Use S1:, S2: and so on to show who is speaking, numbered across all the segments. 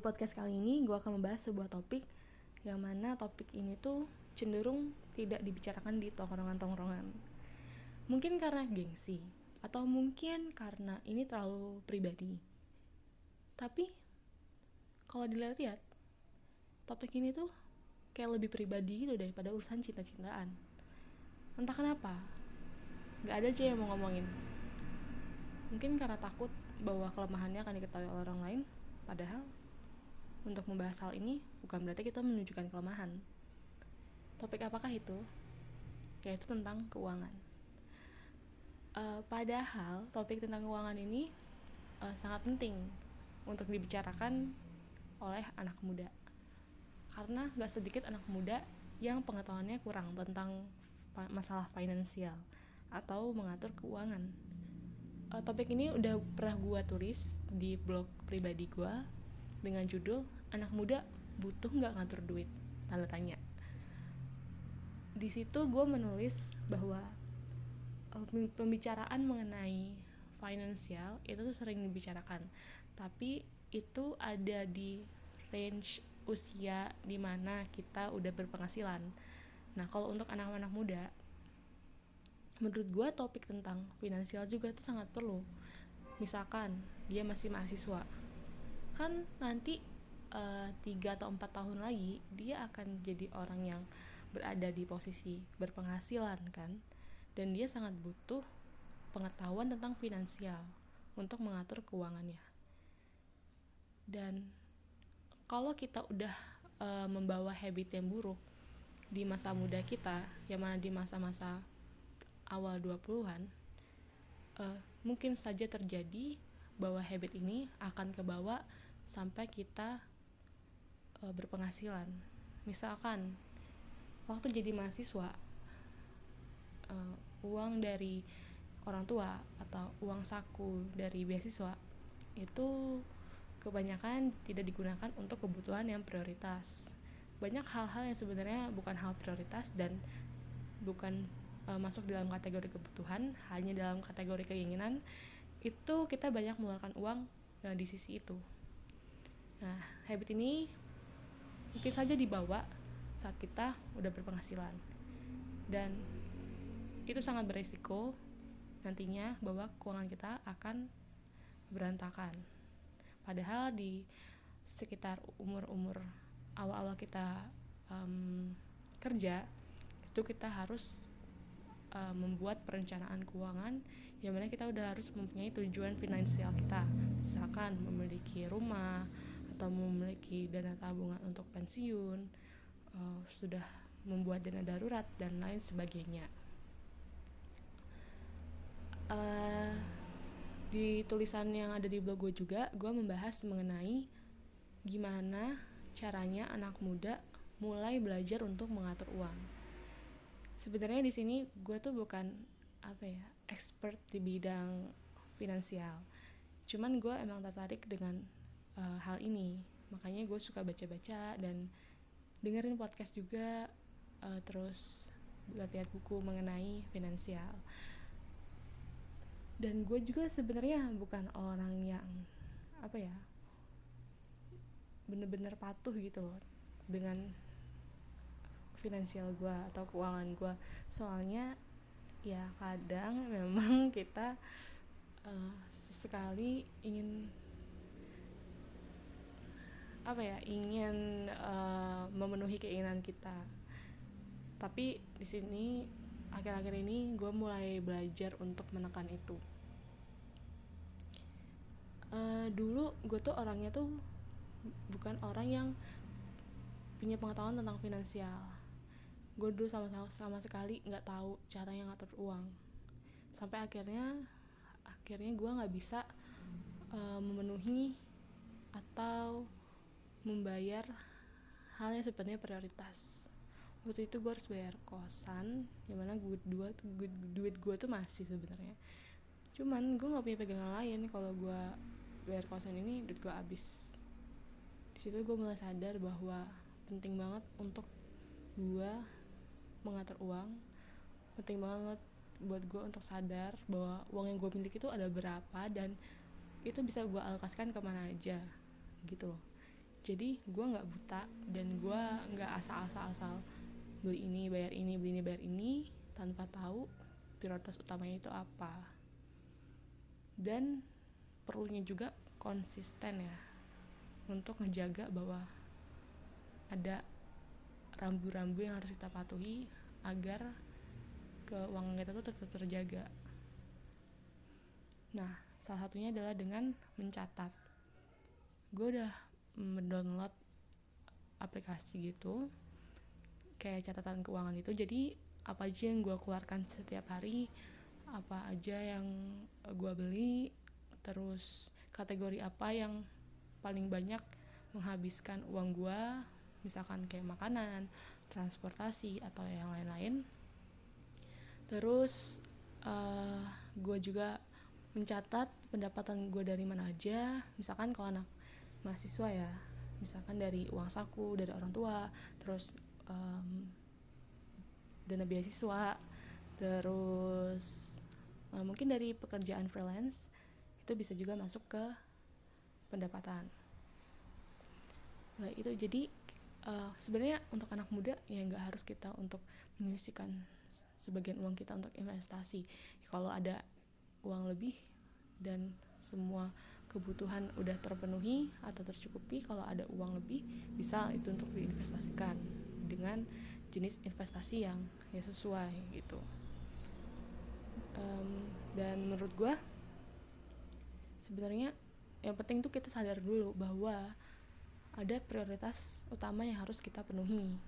S1: Podcast kali ini gue akan membahas sebuah topik yang mana topik ini tuh cenderung tidak dibicarakan di tongkrongan-tongkrongan. Mungkin karena gengsi atau mungkin karena ini terlalu pribadi. Tapi kalau dilihat-lihat topik ini tuh kayak lebih pribadi gitu daripada urusan cinta-cintaan. Entah kenapa, gak ada aja yang mau ngomongin. Mungkin karena takut bahwa kelemahannya akan diketahui oleh orang lain, padahal untuk membahas hal ini bukan berarti kita menunjukkan kelemahan. Topik apakah itu? Yaitu tentang keuangan. Uh, padahal topik tentang keuangan ini uh, sangat penting untuk dibicarakan oleh anak muda. Karena gak sedikit anak muda yang pengetahuannya kurang tentang masalah finansial atau mengatur keuangan. Uh, topik ini udah pernah gue tulis di blog pribadi gue dengan judul anak muda butuh nggak ngatur duit? Tanda tanya. Di situ gue menulis bahwa eh, pembicaraan mengenai finansial itu tuh sering dibicarakan tapi itu ada di range usia di mana kita udah berpenghasilan. Nah kalau untuk anak-anak muda menurut gue topik tentang finansial juga itu sangat perlu. Misalkan dia masih mahasiswa kan nanti uh, tiga atau empat tahun lagi dia akan jadi orang yang berada di posisi berpenghasilan kan. Dan dia sangat butuh pengetahuan tentang finansial untuk mengatur keuangannya. Dan kalau kita udah uh, membawa habit yang buruk di masa muda kita yang mana di masa-masa awal 20-an uh, eh, mungkin saja terjadi bahwa habit ini akan kebawa sampai kita e, berpenghasilan. Misalkan waktu jadi mahasiswa e, uang dari orang tua atau uang saku dari beasiswa itu kebanyakan tidak digunakan untuk kebutuhan yang prioritas. Banyak hal-hal yang sebenarnya bukan hal prioritas dan bukan e, masuk dalam kategori kebutuhan hanya dalam kategori keinginan itu kita banyak mengeluarkan uang nah, di sisi itu Nah, habit ini mungkin saja dibawa saat kita udah berpenghasilan. Dan itu sangat beresiko nantinya bahwa keuangan kita akan berantakan. Padahal di sekitar umur-umur awal-awal kita um, kerja itu kita harus uh, membuat perencanaan keuangan yang mana kita udah harus mempunyai tujuan finansial kita misalkan memiliki rumah atau memiliki dana tabungan untuk pensiun uh, sudah membuat dana darurat dan lain sebagainya. Uh, di tulisan yang ada di blog gue juga gue membahas mengenai gimana caranya anak muda mulai belajar untuk mengatur uang. Sebenarnya di sini gue tuh bukan apa ya expert di bidang finansial. Cuman gue emang tertarik dengan uh, hal ini. Makanya gue suka baca-baca dan dengerin podcast juga uh, terus lihat buku mengenai finansial. Dan gue juga sebenarnya bukan orang yang apa ya bener-bener patuh gitu loh dengan finansial gue atau keuangan gue. Soalnya ya kadang memang kita uh, sesekali ingin apa ya ingin uh, memenuhi keinginan kita. Tapi di sini akhir-akhir ini gue mulai belajar untuk menekan itu. Uh, dulu gue tuh orangnya tuh bukan orang yang punya pengetahuan tentang finansial. Gue dulu sama sama, sekali nggak tahu cara yang ngatur uang. Sampai akhirnya akhirnya gue nggak bisa uh, memenuhi atau membayar hal yang sebenarnya prioritas. Waktu itu gue harus bayar kosan di mana duit dua duit gue tuh masih sebenarnya. Cuman gue nggak punya pegangan lain kalau gue bayar kosan ini duit gue habis. Di situ gue mulai sadar bahwa penting banget untuk gue mengatur uang. Penting banget buat gue untuk sadar bahwa uang yang gue miliki itu ada berapa dan itu bisa gue alokasikan ke mana aja gitu loh jadi gue nggak buta dan gue nggak asal-asal-asal beli ini bayar ini beli ini bayar ini tanpa tahu prioritas utamanya itu apa. Dan perlunya juga konsisten ya untuk ngejaga bahwa ada rambu-rambu yang harus kita patuhi agar keuangan kita tuh tetap terjaga. Nah salah satunya adalah dengan mencatat. Gue udah mendownload aplikasi gitu kayak catatan keuangan itu. Jadi apa aja yang gue keluarkan setiap hari apa aja yang gue beli terus kategori apa yang paling banyak menghabiskan uang gue misalkan kayak makanan transportasi atau yang lain-lain. Terus uh, eh, gue juga mencatat pendapatan gue dari mana aja. Misalkan kalau anak mahasiswa ya. Misalkan dari uang saku dari orang tua terus um, dana beasiswa terus uh, mungkin dari pekerjaan freelance itu bisa juga masuk ke pendapatan. Nah itu jadi uh, sebenarnya untuk anak muda ya nggak harus kita untuk menyisikan sebagian uang kita untuk investasi. Kalau ada uang lebih dan semua kebutuhan udah terpenuhi atau tercukupi kalau ada uang lebih bisa itu untuk diinvestasikan dengan jenis investasi yang ya sesuai gitu. Um, dan menurut gue sebenarnya yang penting tuh kita sadar dulu bahwa ada prioritas utama yang harus kita penuhi.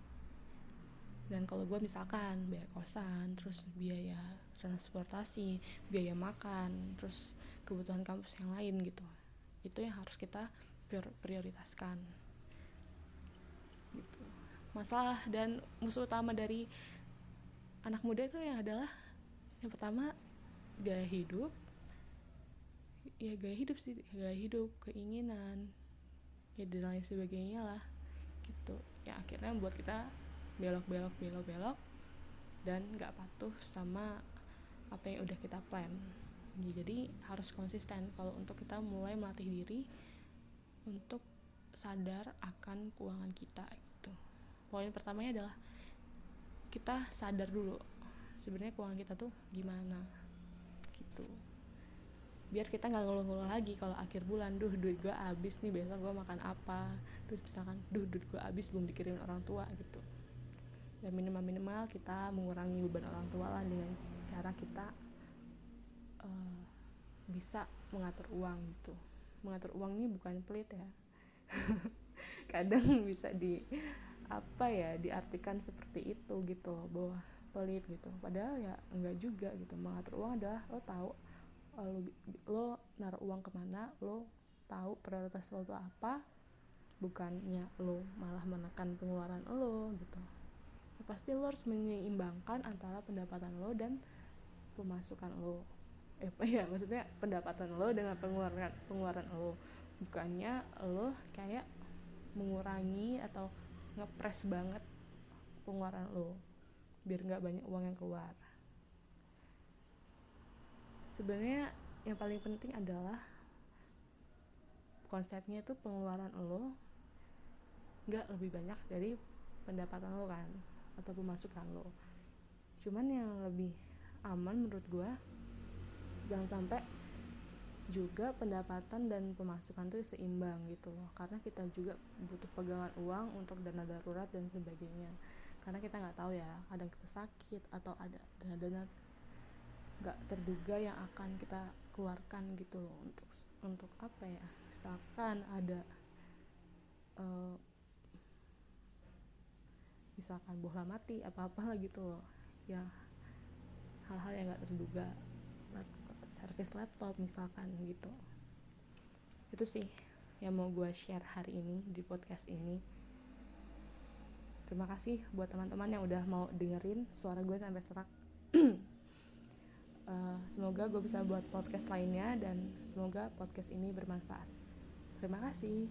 S1: Dan kalau gue misalkan biaya kosan terus biaya transportasi biaya makan terus kebutuhan kampus yang lain gitu. Itu yang harus kita prioritaskan. Masalah dan musuh utama dari anak muda itu yang adalah yang pertama gaya hidup. Ya gaya hidup sih gaya hidup keinginan ya dan lain sebagainya lah gitu. Ya akhirnya buat kita belok belok belok belok dan nggak patuh sama apa yang udah kita plan jadi harus konsisten. Kalau untuk kita mulai melatih diri untuk sadar akan keuangan kita poin pertamanya adalah kita sadar dulu sebenarnya keuangan kita tuh gimana gitu. Biar kita nggak ngeluh-ngeluh lagi kalau akhir bulan duh duit gue habis nih besok gue makan apa? Terus misalkan duh duit gue habis belum dikirim orang tua gitu. Ya minimal minimal kita mengurangi beban orang tua lah dengan cara kita bisa mengatur uang gitu. Mengatur uang ini bukan pelit ya. Kadang bisa di apa ya diartikan seperti itu gitu loh bahwa pelit gitu. Padahal ya enggak juga gitu. Mengatur uang adalah lo tahu eh, lo, lo naruh uang ke mana lo tahu prioritas lo itu apa bukannya lo malah menekan pengeluaran lo gitu. Ya, pasti lo harus menyeimbangkan antara pendapatan lo dan pemasukan lo eh ya maksudnya pendapatan lo dengan pengeluaran pengeluaran lo. Bukannya lo kayak mengurangi atau ngepres banget pengeluaran lo biar nggak banyak uang yang keluar. Sebenarnya yang paling penting adalah konsepnya itu pengeluaran lo nggak lebih banyak dari pendapatan lo kan atau pemasukan lo. Cuman yang lebih aman menurut gue jangan sampai juga pendapatan dan pemasukan itu seimbang gitu loh. Karena kita juga butuh pegangan uang untuk dana darurat dan sebagainya. Karena kita nggak tahu ya kadang kita sakit atau ada dana-dana nggak terduga yang akan kita keluarkan gitu loh. Untuk untuk apa ya? Misalkan ada uh, misalkan bola mati apa apa lah gitu loh. Ya hal-hal yang nggak terduga servis laptop misalkan gitu. Itu sih yang mau gue share hari ini di podcast ini. Terima kasih buat teman-teman yang udah mau dengerin suara gue sampai serak. Uh, semoga gue bisa buat podcast lainnya dan semoga podcast ini bermanfaat. Terima kasih